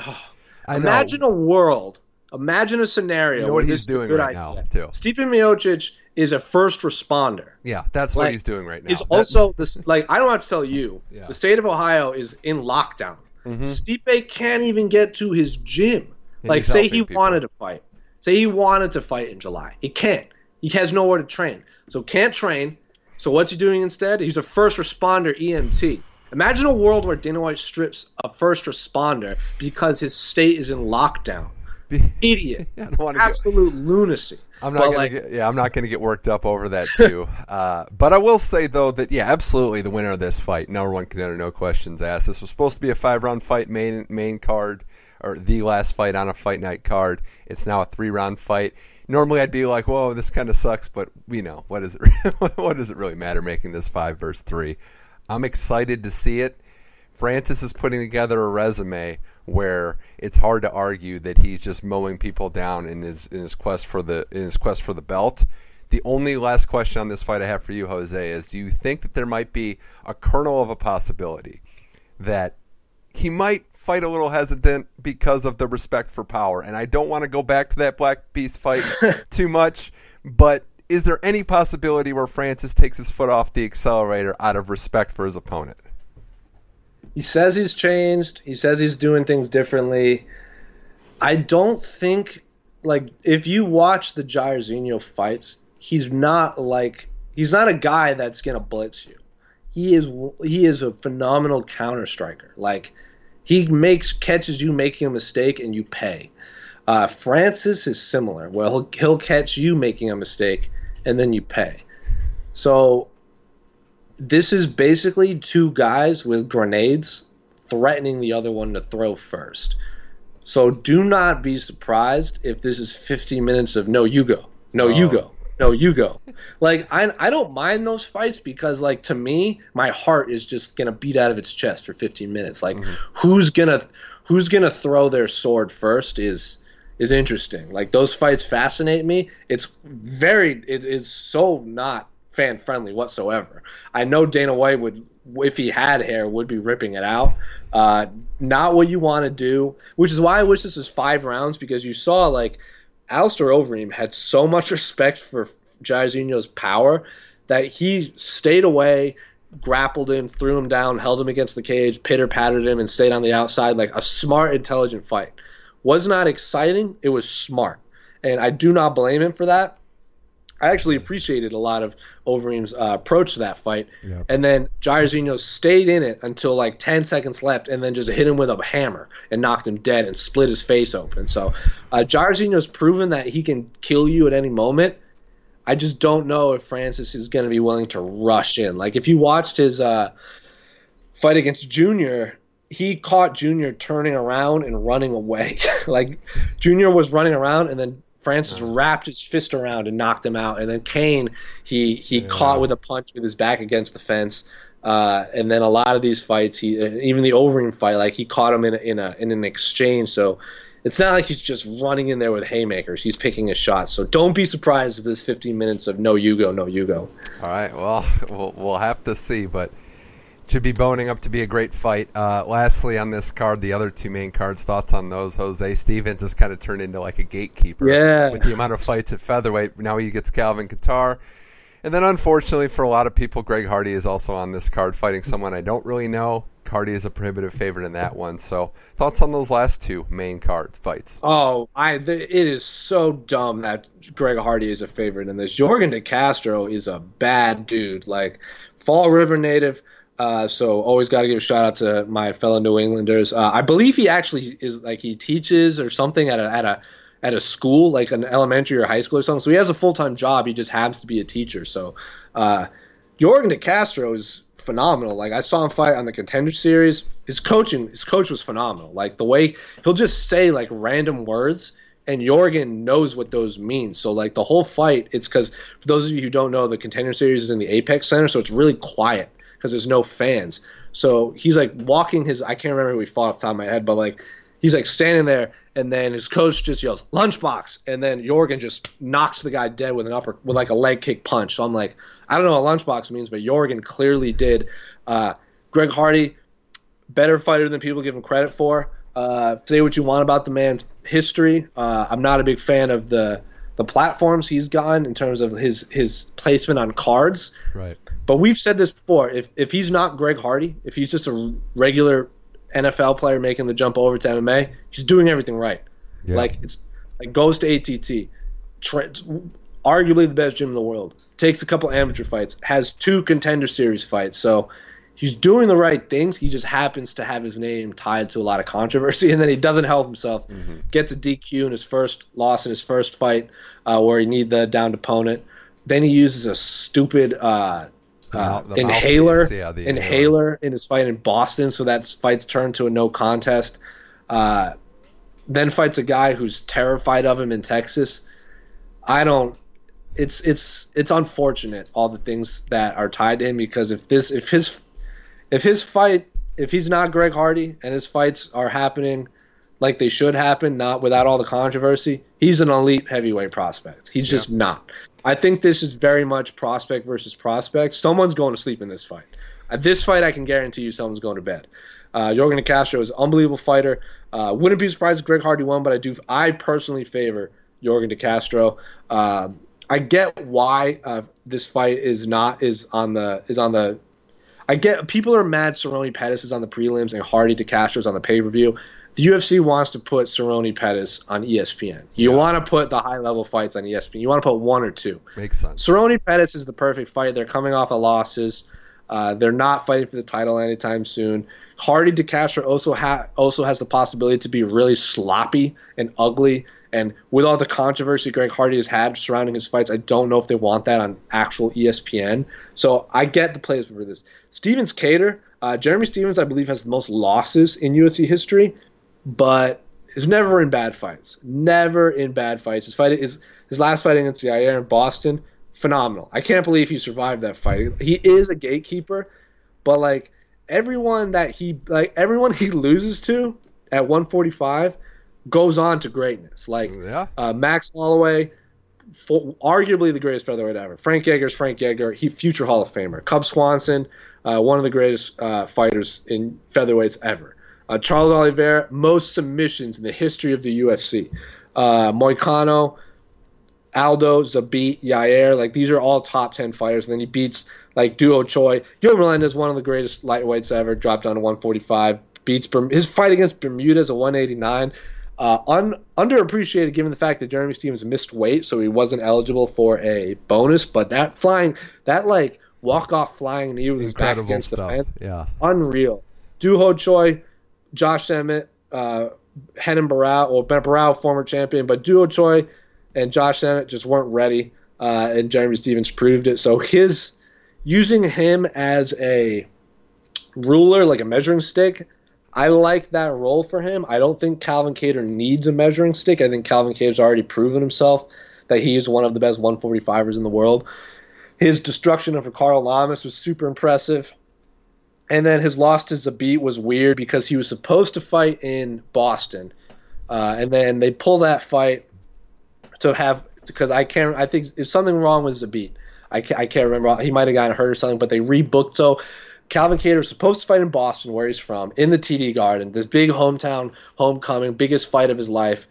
I know. imagine a world. Imagine a scenario. You know what he's doing right idea. now, too. Stipe Miocic is a first responder. yeah, that's what he's doing right now. Is That- also this like I don't have to tell you. Yeah. The state of Ohio is in lockdown. Mhm. Stipe can't even get to his gym. And like say he people. wanted to fight. Say he wanted to fight in July. He can't. He has nowhere to train. So can't train. So what's he doing instead? He's a first responder EMT. Imagine a world where Dana White strips a first responder because his state is in lockdown. [LAUGHS] Idiot. I don't want to get, Absolute lunacy. I'm not But, gonna like- get, yeah, I'm not gonna get worked up over that too. [LAUGHS] uh, but I will say though that yeah, absolutely the winner of this fight, number one contender, no questions asked. This was supposed to be a five round fight, main main card or the last fight on a fight night card. It's now a three round fight. Normally I'd be like, whoa, this kind of sucks, but you know what is it? [LAUGHS] what does it really matter making this five versus three? I'm excited to see it. Francis is putting together a resume where it's hard to argue that he's just mowing people down in his in his quest for the in his quest for the belt. The only last question on this fight I have for you, Jose, is: Do you think that there might be a kernel of a possibility that he might fight a little hesitant because of the respect for power? And I don't want to go back to that Black Beast fight [LAUGHS] too much, but is there any possibility where Francis takes his foot off the accelerator out of respect for his opponent? He says he's changed. He says he's doing things differently. I don't think like if you watch the Jairzinho fights, he's not like he's not a guy that's gonna blitz you. He is he is a phenomenal counter striker. Like he makes catches you making a mistake and you pay. Uh, Francis is similar. Well, he'll, he'll catch you making a mistake and then you pay. So this is basically two guys with grenades threatening the other one to throw first. So do not be surprised if this is 15 minutes of no, you go, no, you Oh. go, no, you go. Like I, I don't mind those fights because like to me, my heart is just gonna beat out of its chest for 15 minutes. Like mm-hmm. who's gonna who's gonna throw their sword first is is interesting. Like those fights fascinate me. It's very it is so not fan friendly whatsoever. I know Dana White would if he had hair would be ripping it out. Uh, not what you want to do, which is why I wish this was five rounds because you saw like Alistair Overeem had so much respect for Jairzinho's power that he stayed away, grappled him, threw him down, held him against the cage, pitter pattered him, and stayed on the outside like a smart, intelligent fight. Was not exciting. It was smart, and I do not blame him for that. I actually appreciated a lot of Overeem's uh, approach to that fight. Yep. And then Jairzinho stayed in it until like 10 seconds left and then just hit him with a hammer and knocked him dead and split his face open. So uh, Jairzinho's proven that he can kill you at any moment. I just don't know if Francis is going to be willing to rush in. Like if you watched his uh, fight against Junior, he caught Junior turning around and running away. [LAUGHS] like Junior was running around and then Francis wrapped his fist around and knocked him out. And then Cain he he Yeah. caught with a punch with his back against the fence. Uh, and then a lot of these fights, he uh, even the Overeem fight, like he caught him in a, in a in an exchange. So it's not like he's just running in there with haymakers. He's picking his shots. So don't be surprised with this 15 minutes of no you go, no you go. All right. Well, [LAUGHS] we'll we'll have to see, but should be boning up to be a great fight. Uh, lastly, on this card, the other two main cards. Thoughts on those? Jose Stephens has kind of turned into like a gatekeeper. Yeah. With the amount of fights at featherweight, now he gets Calvin Kattar. And then, unfortunately, for a lot of people, Greg Hardy is also on this card fighting someone I don't really know. Hardy is a prohibitive favorite in that one. So, thoughts on those last two main card fights? Oh, I th- it is so dumb that Greg Hardy is a favorite in this. Yorgan De Castro is a bad dude. Like Fall River native. Uh, so always got to give a shout out to my fellow New Englanders. Uh, I believe he actually is like he teaches or something at a at a at a school like an elementary or high school or something. So he has a full time job. He just happens to be a teacher. So uh, Yorgan De Castro is phenomenal. Like I saw him fight on the Contender Series. His coaching, his coach was phenomenal. Like the way he'll just say like random words, and Yorgan knows what those mean. So like the whole fight, it's because for those of you who don't know, the Contender Series is in the Apex Center, so it's really quiet because there's no fans. So he's like walking his. I can't remember who he fought off the top of my head, but like he's like standing there, and then his coach just yells lunchbox, and then Yorgan just knocks the guy dead with an upper with like a leg kick punch. So I'm like, I don't know what lunchbox means, but Yorgan clearly did. Uh, Greg Hardy, better fighter than people give him credit for. Uh, say what you want about the man's history. Uh, I'm not a big fan of the the platforms he's gotten in terms of his his placement on cards. Right. But we've said this before. If if he's not Greg Hardy, if he's just a regular NFL player making the jump over to MMA, he's doing everything right. Yeah. Like it's like goes to ATT, tra- arguably the best gym in the world. Takes a couple amateur fights, has two contender series fights. So he's doing the right things. He just happens to have his name tied to a lot of controversy, [LAUGHS] and then he doesn't help himself. Gets a DQ in his first loss in his first fight, uh, where he need the downed opponent. Then he uses a stupid uh, uh, the inhaler, mouthpiece, yeah, the inhaler in his fight in Boston, so that fight's turned to a no contest. Uh, then fights a guy who's terrified of him in Texas. I don't. It's it's it's unfortunate all the things that are tied to him because if this if his if his fight if he's not Greg Hardy and his fights are happening like they should happen, not without all the controversy, he's an elite heavyweight prospect. He's just not. I think this is very much prospect versus prospect. Someone's going to sleep in this fight. At this fight, I can guarantee you someone's going to bed. Uh, Yorgan De Castro is an unbelievable fighter. Uh, wouldn't be surprised if Greg Hardy won, but I do. I personally favor Yorgan De Castro. Uh, I get why uh, this fight is not is on the is on the. I get people are mad. Cerrone Pettis is on the prelims and Hardy De Castro is on the pay per view. The UFC wants to put Cerrone Pettis on ESPN. You Yeah. want to put the high level fights on ESPN. You want to put one or two. Makes sense. Cerrone Pettis is the perfect fight. They're coming off of losses. Uh, they're not fighting for the title anytime soon. Hardy De Castro also ha- also has the possibility to be really sloppy and ugly. And with all the controversy Greg Hardy has had surrounding his fights, I don't know if they want that on actual ESPN. So I get the place for this. Stephens Kattar, uh, Jeremy Stephens, I believe, has the most losses in UFC history, but is never in bad fights. Never in bad fights. His fight is his last fight against Yair in Boston, phenomenal. I can't believe he survived that fight. He is a gatekeeper, but like everyone that he like everyone [LAUGHS] he loses to at 145 goes on to greatness. Like Yeah. uh, Max Holloway, for, arguably the greatest featherweight ever. Frankie Edgar's Frankie Edgar, he future Hall of Famer. Cub Swanson, uh, one of the greatest uh, fighters in featherweights ever. Uh, Charles Oliveira, most submissions in the history of the UFC. Uh, Moicano, Aldo, Zabit, Yair, like these are all top ten fighters. And then he beats like Doo Ho Choi. Yo Melendez, one of the greatest lightweights ever, dropped down to 145. Beats Berm- his fight against Bermudez is a 189. Uh, un- underappreciated given the fact that Jeremy Stephens missed weight, so he wasn't eligible for a bonus. But that flying, that like walk off flying knee with his back against the fence, Yeah. unreal. Doo Ho Choi, Josh Emmett, uh, Renan Barao, or Ben Barao, former champion, but Doo Ho Choi and Josh Emmett just weren't ready, uh, and Jeremy Stephens proved it. So his using him as a ruler, like a measuring stick, I like that role for him. I don't think Calvin Kattar needs a measuring stick. I think Calvin Kattar's already proven himself that he is one of the best 145ers in the world. His destruction of Ricardo Lamas was super impressive. And then his loss to Zabit was weird because he was supposed to fight in Boston. Uh, and then they pull that fight to have because I can't. I think if something wrong with Zabit. I can't, I can't remember. He might have gotten hurt or something, but they rebooked. So Calvin Kattar was supposed to fight in Boston, where he's from, in the TD Garden, this big hometown homecoming, biggest fight of his life.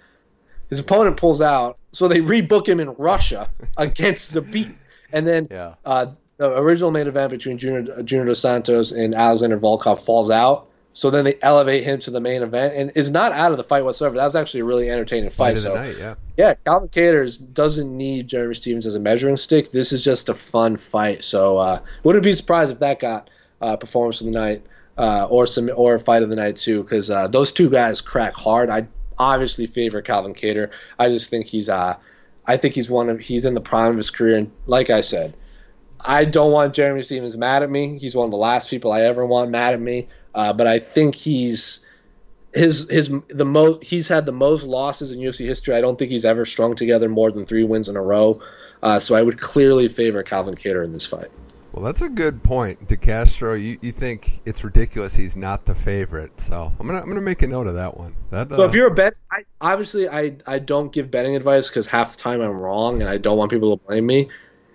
His opponent pulls out, so they rebook him in Russia [LAUGHS] against Zabit. And then Yeah. uh, the original main event between Junior, Junior Dos Santos and Alexander Volkov falls out. So then they elevate him to the main event and is not out of the fight whatsoever. That was actually a really entertaining Fight fight. of the so night, yeah. yeah, Calvin Kattar doesn't need Jeremy Stephens as a measuring stick. This is just a fun fight. So uh, wouldn't be surprised if that got uh, performance of the night uh, or some or fight of the night too, because uh, those two guys crack hard. I obviously favor Calvin Kattar. I just think he's uh, I think he's one of he's in the prime of his career, and like I said, I don't want Jeremy Stephens mad at me. He's one of the last people I ever want mad at me. Uh, but I think he's his his the most he's had the most losses in UFC history. I don't think he's ever strung together more than three wins in a row. Uh, so I would clearly favor Calvin Kattar in this fight. Well, that's a good point. De Castro, you, you think it's ridiculous he's not the favorite. So I'm gonna I'm gonna make a note of that one. That, So uh, if you're a bet, I, obviously I I don't give betting advice because half the time I'm wrong and I don't want people to blame me.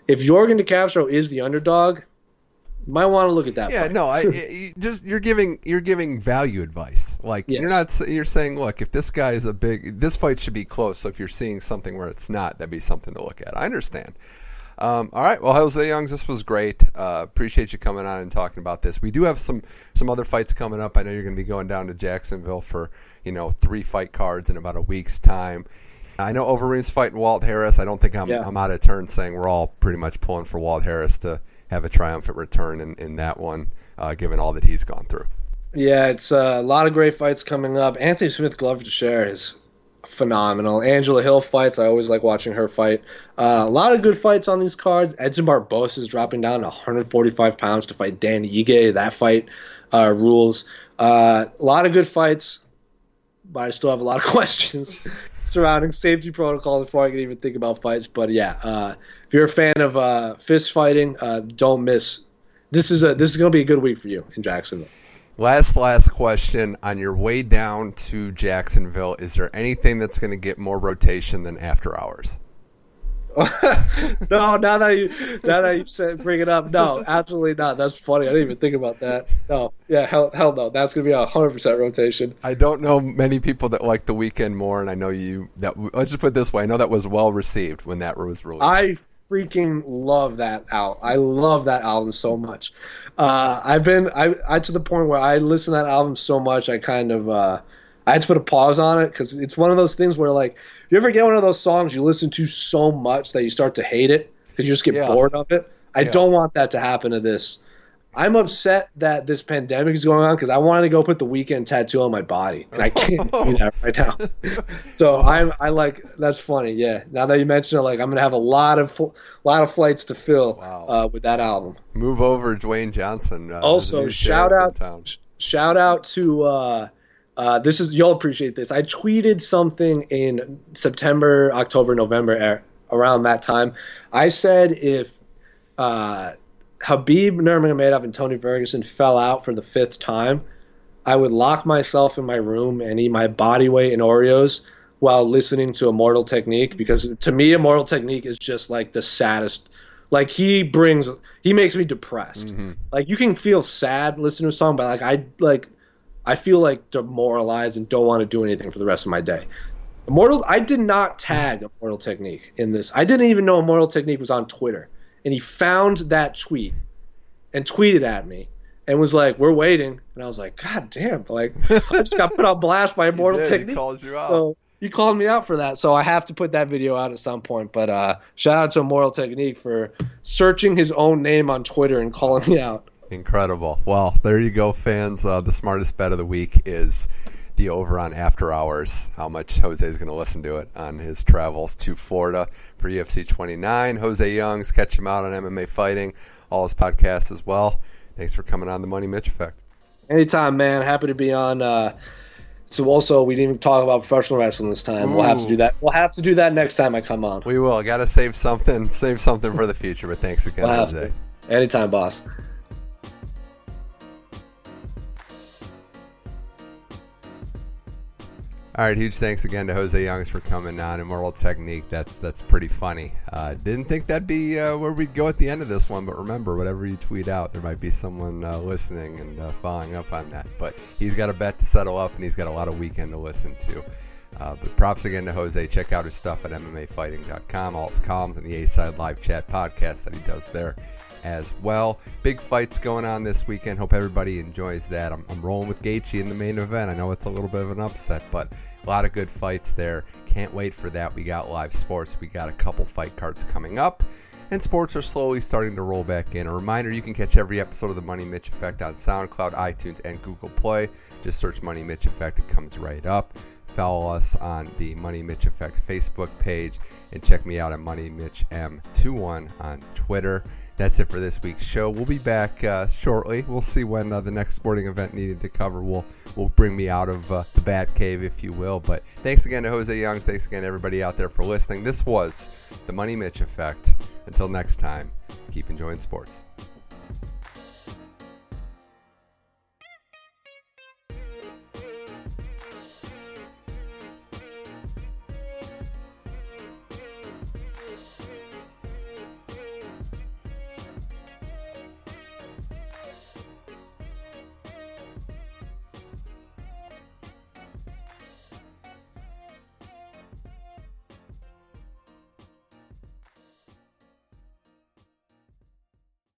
If Yorgan De Castro is the underdog, you might want to look at that. Yeah, fight. no, I [LAUGHS] you just you're giving you're giving value advice. Like Yes. you're not you're saying, look, if this guy is a big, this fight should be close. So if you're seeing something where it's not, that'd be something to look at. I understand. Um, all right, well, Jose Youngs, this was great. Uh, appreciate you coming on and talking about this. We do have some some other fights coming up. I know you're going to be going down to Jacksonville for you know three fight cards in about a week's time. I know Overeem's fighting Walt Harris. I don't think I'm, Yeah. I'm out of turn saying we're all pretty much pulling for Walt Harris to have a triumphant return in, in that one, uh, given all that he's gone through. Yeah, it's uh, a lot of great fights coming up. Anthony Smith Glover Teixeira is phenomenal. Angela Hill fights. I always like watching her fight. Uh, a lot of good fights on these cards. Edson Barbosa is dropping down 145 pounds to fight Dan Ige. That fight uh, rules. Uh, a lot of good fights, but I still have a lot of [LAUGHS] questions surrounding safety protocols before I can even think about fights. But yeah, uh, if you're a fan of uh, fist fighting, uh, don't miss. This is a this is going to be a good week for you in Jacksonville. Last, last question. On your way down to Jacksonville, is there anything that's going to get more rotation than after hours? [LAUGHS] no, now that you now that you said bring it up, no, absolutely not. That's funny. I didn't even think about that. No, yeah, hell, hell no. That's gonna be a hundred percent rotation. I don't know many people that like the Weeknd more, and I know you. That let's just put it this way: I know that was well received when that was released. I freaking love that out. I love that album so much. Uh, I've been I, I to the point where I listen to that album so much I kind of uh, I had to put a pause on it because it's one of those things where like you ever get one of those songs you listen to so much that you start to hate it because you just get Yeah. bored of it. I Yeah. don't want that to happen to this. I'm upset that this pandemic is going on because I wanted to go put the Weeknd tattoo on my body and I can't do [LAUGHS] that right now. [LAUGHS] So I'm I like that's funny. Yeah. Now that you mention it, like I'm gonna have a lot of fl- lot of flights to fill Wow. uh, with that album. Move over, Dwayne Johnson. Uh, Also, shout out- Shout out to uh, uh, this is you'll appreciate this. I tweeted something in September, October, November er, around that time. I said if uh, Khabib Nurmagomedov and Tony Ferguson fell out for the fifth time, I would lock myself in my room and eat my body weight in Oreos while listening to Immortal Technique because to me Immortal Technique is just like the saddest. Like he brings, he makes me depressed. Mhm. Like you can feel sad listening to a song, but like I like, I feel like demoralized and don't want to do anything for the rest of my day. Immortal, I did not tag Immortal Technique in this. I didn't even know Immortal Technique was on Twitter, and he found that tweet and tweeted at me and was like, "We're waiting," and I was like, "God damn!" Like I just got put on blast by [LAUGHS] Immortal He did, he called you out. So you called me out for that. So I have to put that video out at some point. But uh, shout out to Immortal Technique for searching his own name on Twitter and calling me out. Incredible. Well, there you go, fans. Uh, the smartest bet of the week is the over on After Hours. How much Jose is going to listen to it on his travels to Florida for UFC 29. Jose Youngs, catch him out on MMA Fighting, all his podcasts as well. Thanks for coming on the Money Mitch Effect. Anytime, man. Happy to be on. Uh, so also, we didn't even talk about professional wrestling this time. Ooh. We'll have to do that. We'll have to do that next time I come on. We will. Got to save something. [LAUGHS] Save something for the future. But thanks again, we'll Jose. Anytime, boss. All right, huge thanks again to Jose Youngs for coming on. Immortal Technique, that's that's pretty funny. Uh, didn't think that'd be uh, where we'd go at the end of this one, but remember, whatever you tweet out, there might be someone uh, listening and uh, following up on that. But he's got a bet to settle up, and he's got a lot of Weeknd to listen to. Uh, but props again to Jose. Check out his stuff at MMAfighting.com, all his columns, and the A Side Live Chat podcast that he does there as well. Big fights going on this weekend. Hope everybody enjoys that. I'm, I'm rolling with Gaethje in the main event. I know it's a little bit of an upset, but a lot of good fights there. Can't wait for that. We got live sports. We got a couple fight cards coming up. And sports are slowly starting to roll back in. A reminder you can catch every episode of the Money Mitch Effect on SoundCloud, iTunes, and Google Play. Just search Money Mitch Effect, it comes right up. Follow us on the Money Mitch Effect Facebook page and check me out at Money Mitch M21 on Twitter that's it for this week's show. We'll be back uh, shortly. We'll see when uh, the next sporting event needed to cover will will bring me out of uh, the bat cave, if you will. But thanks again to Jose Youngs. Thanks again everybody out there for listening. This was the Money Mitch Effect. Until next time, keep enjoying sports.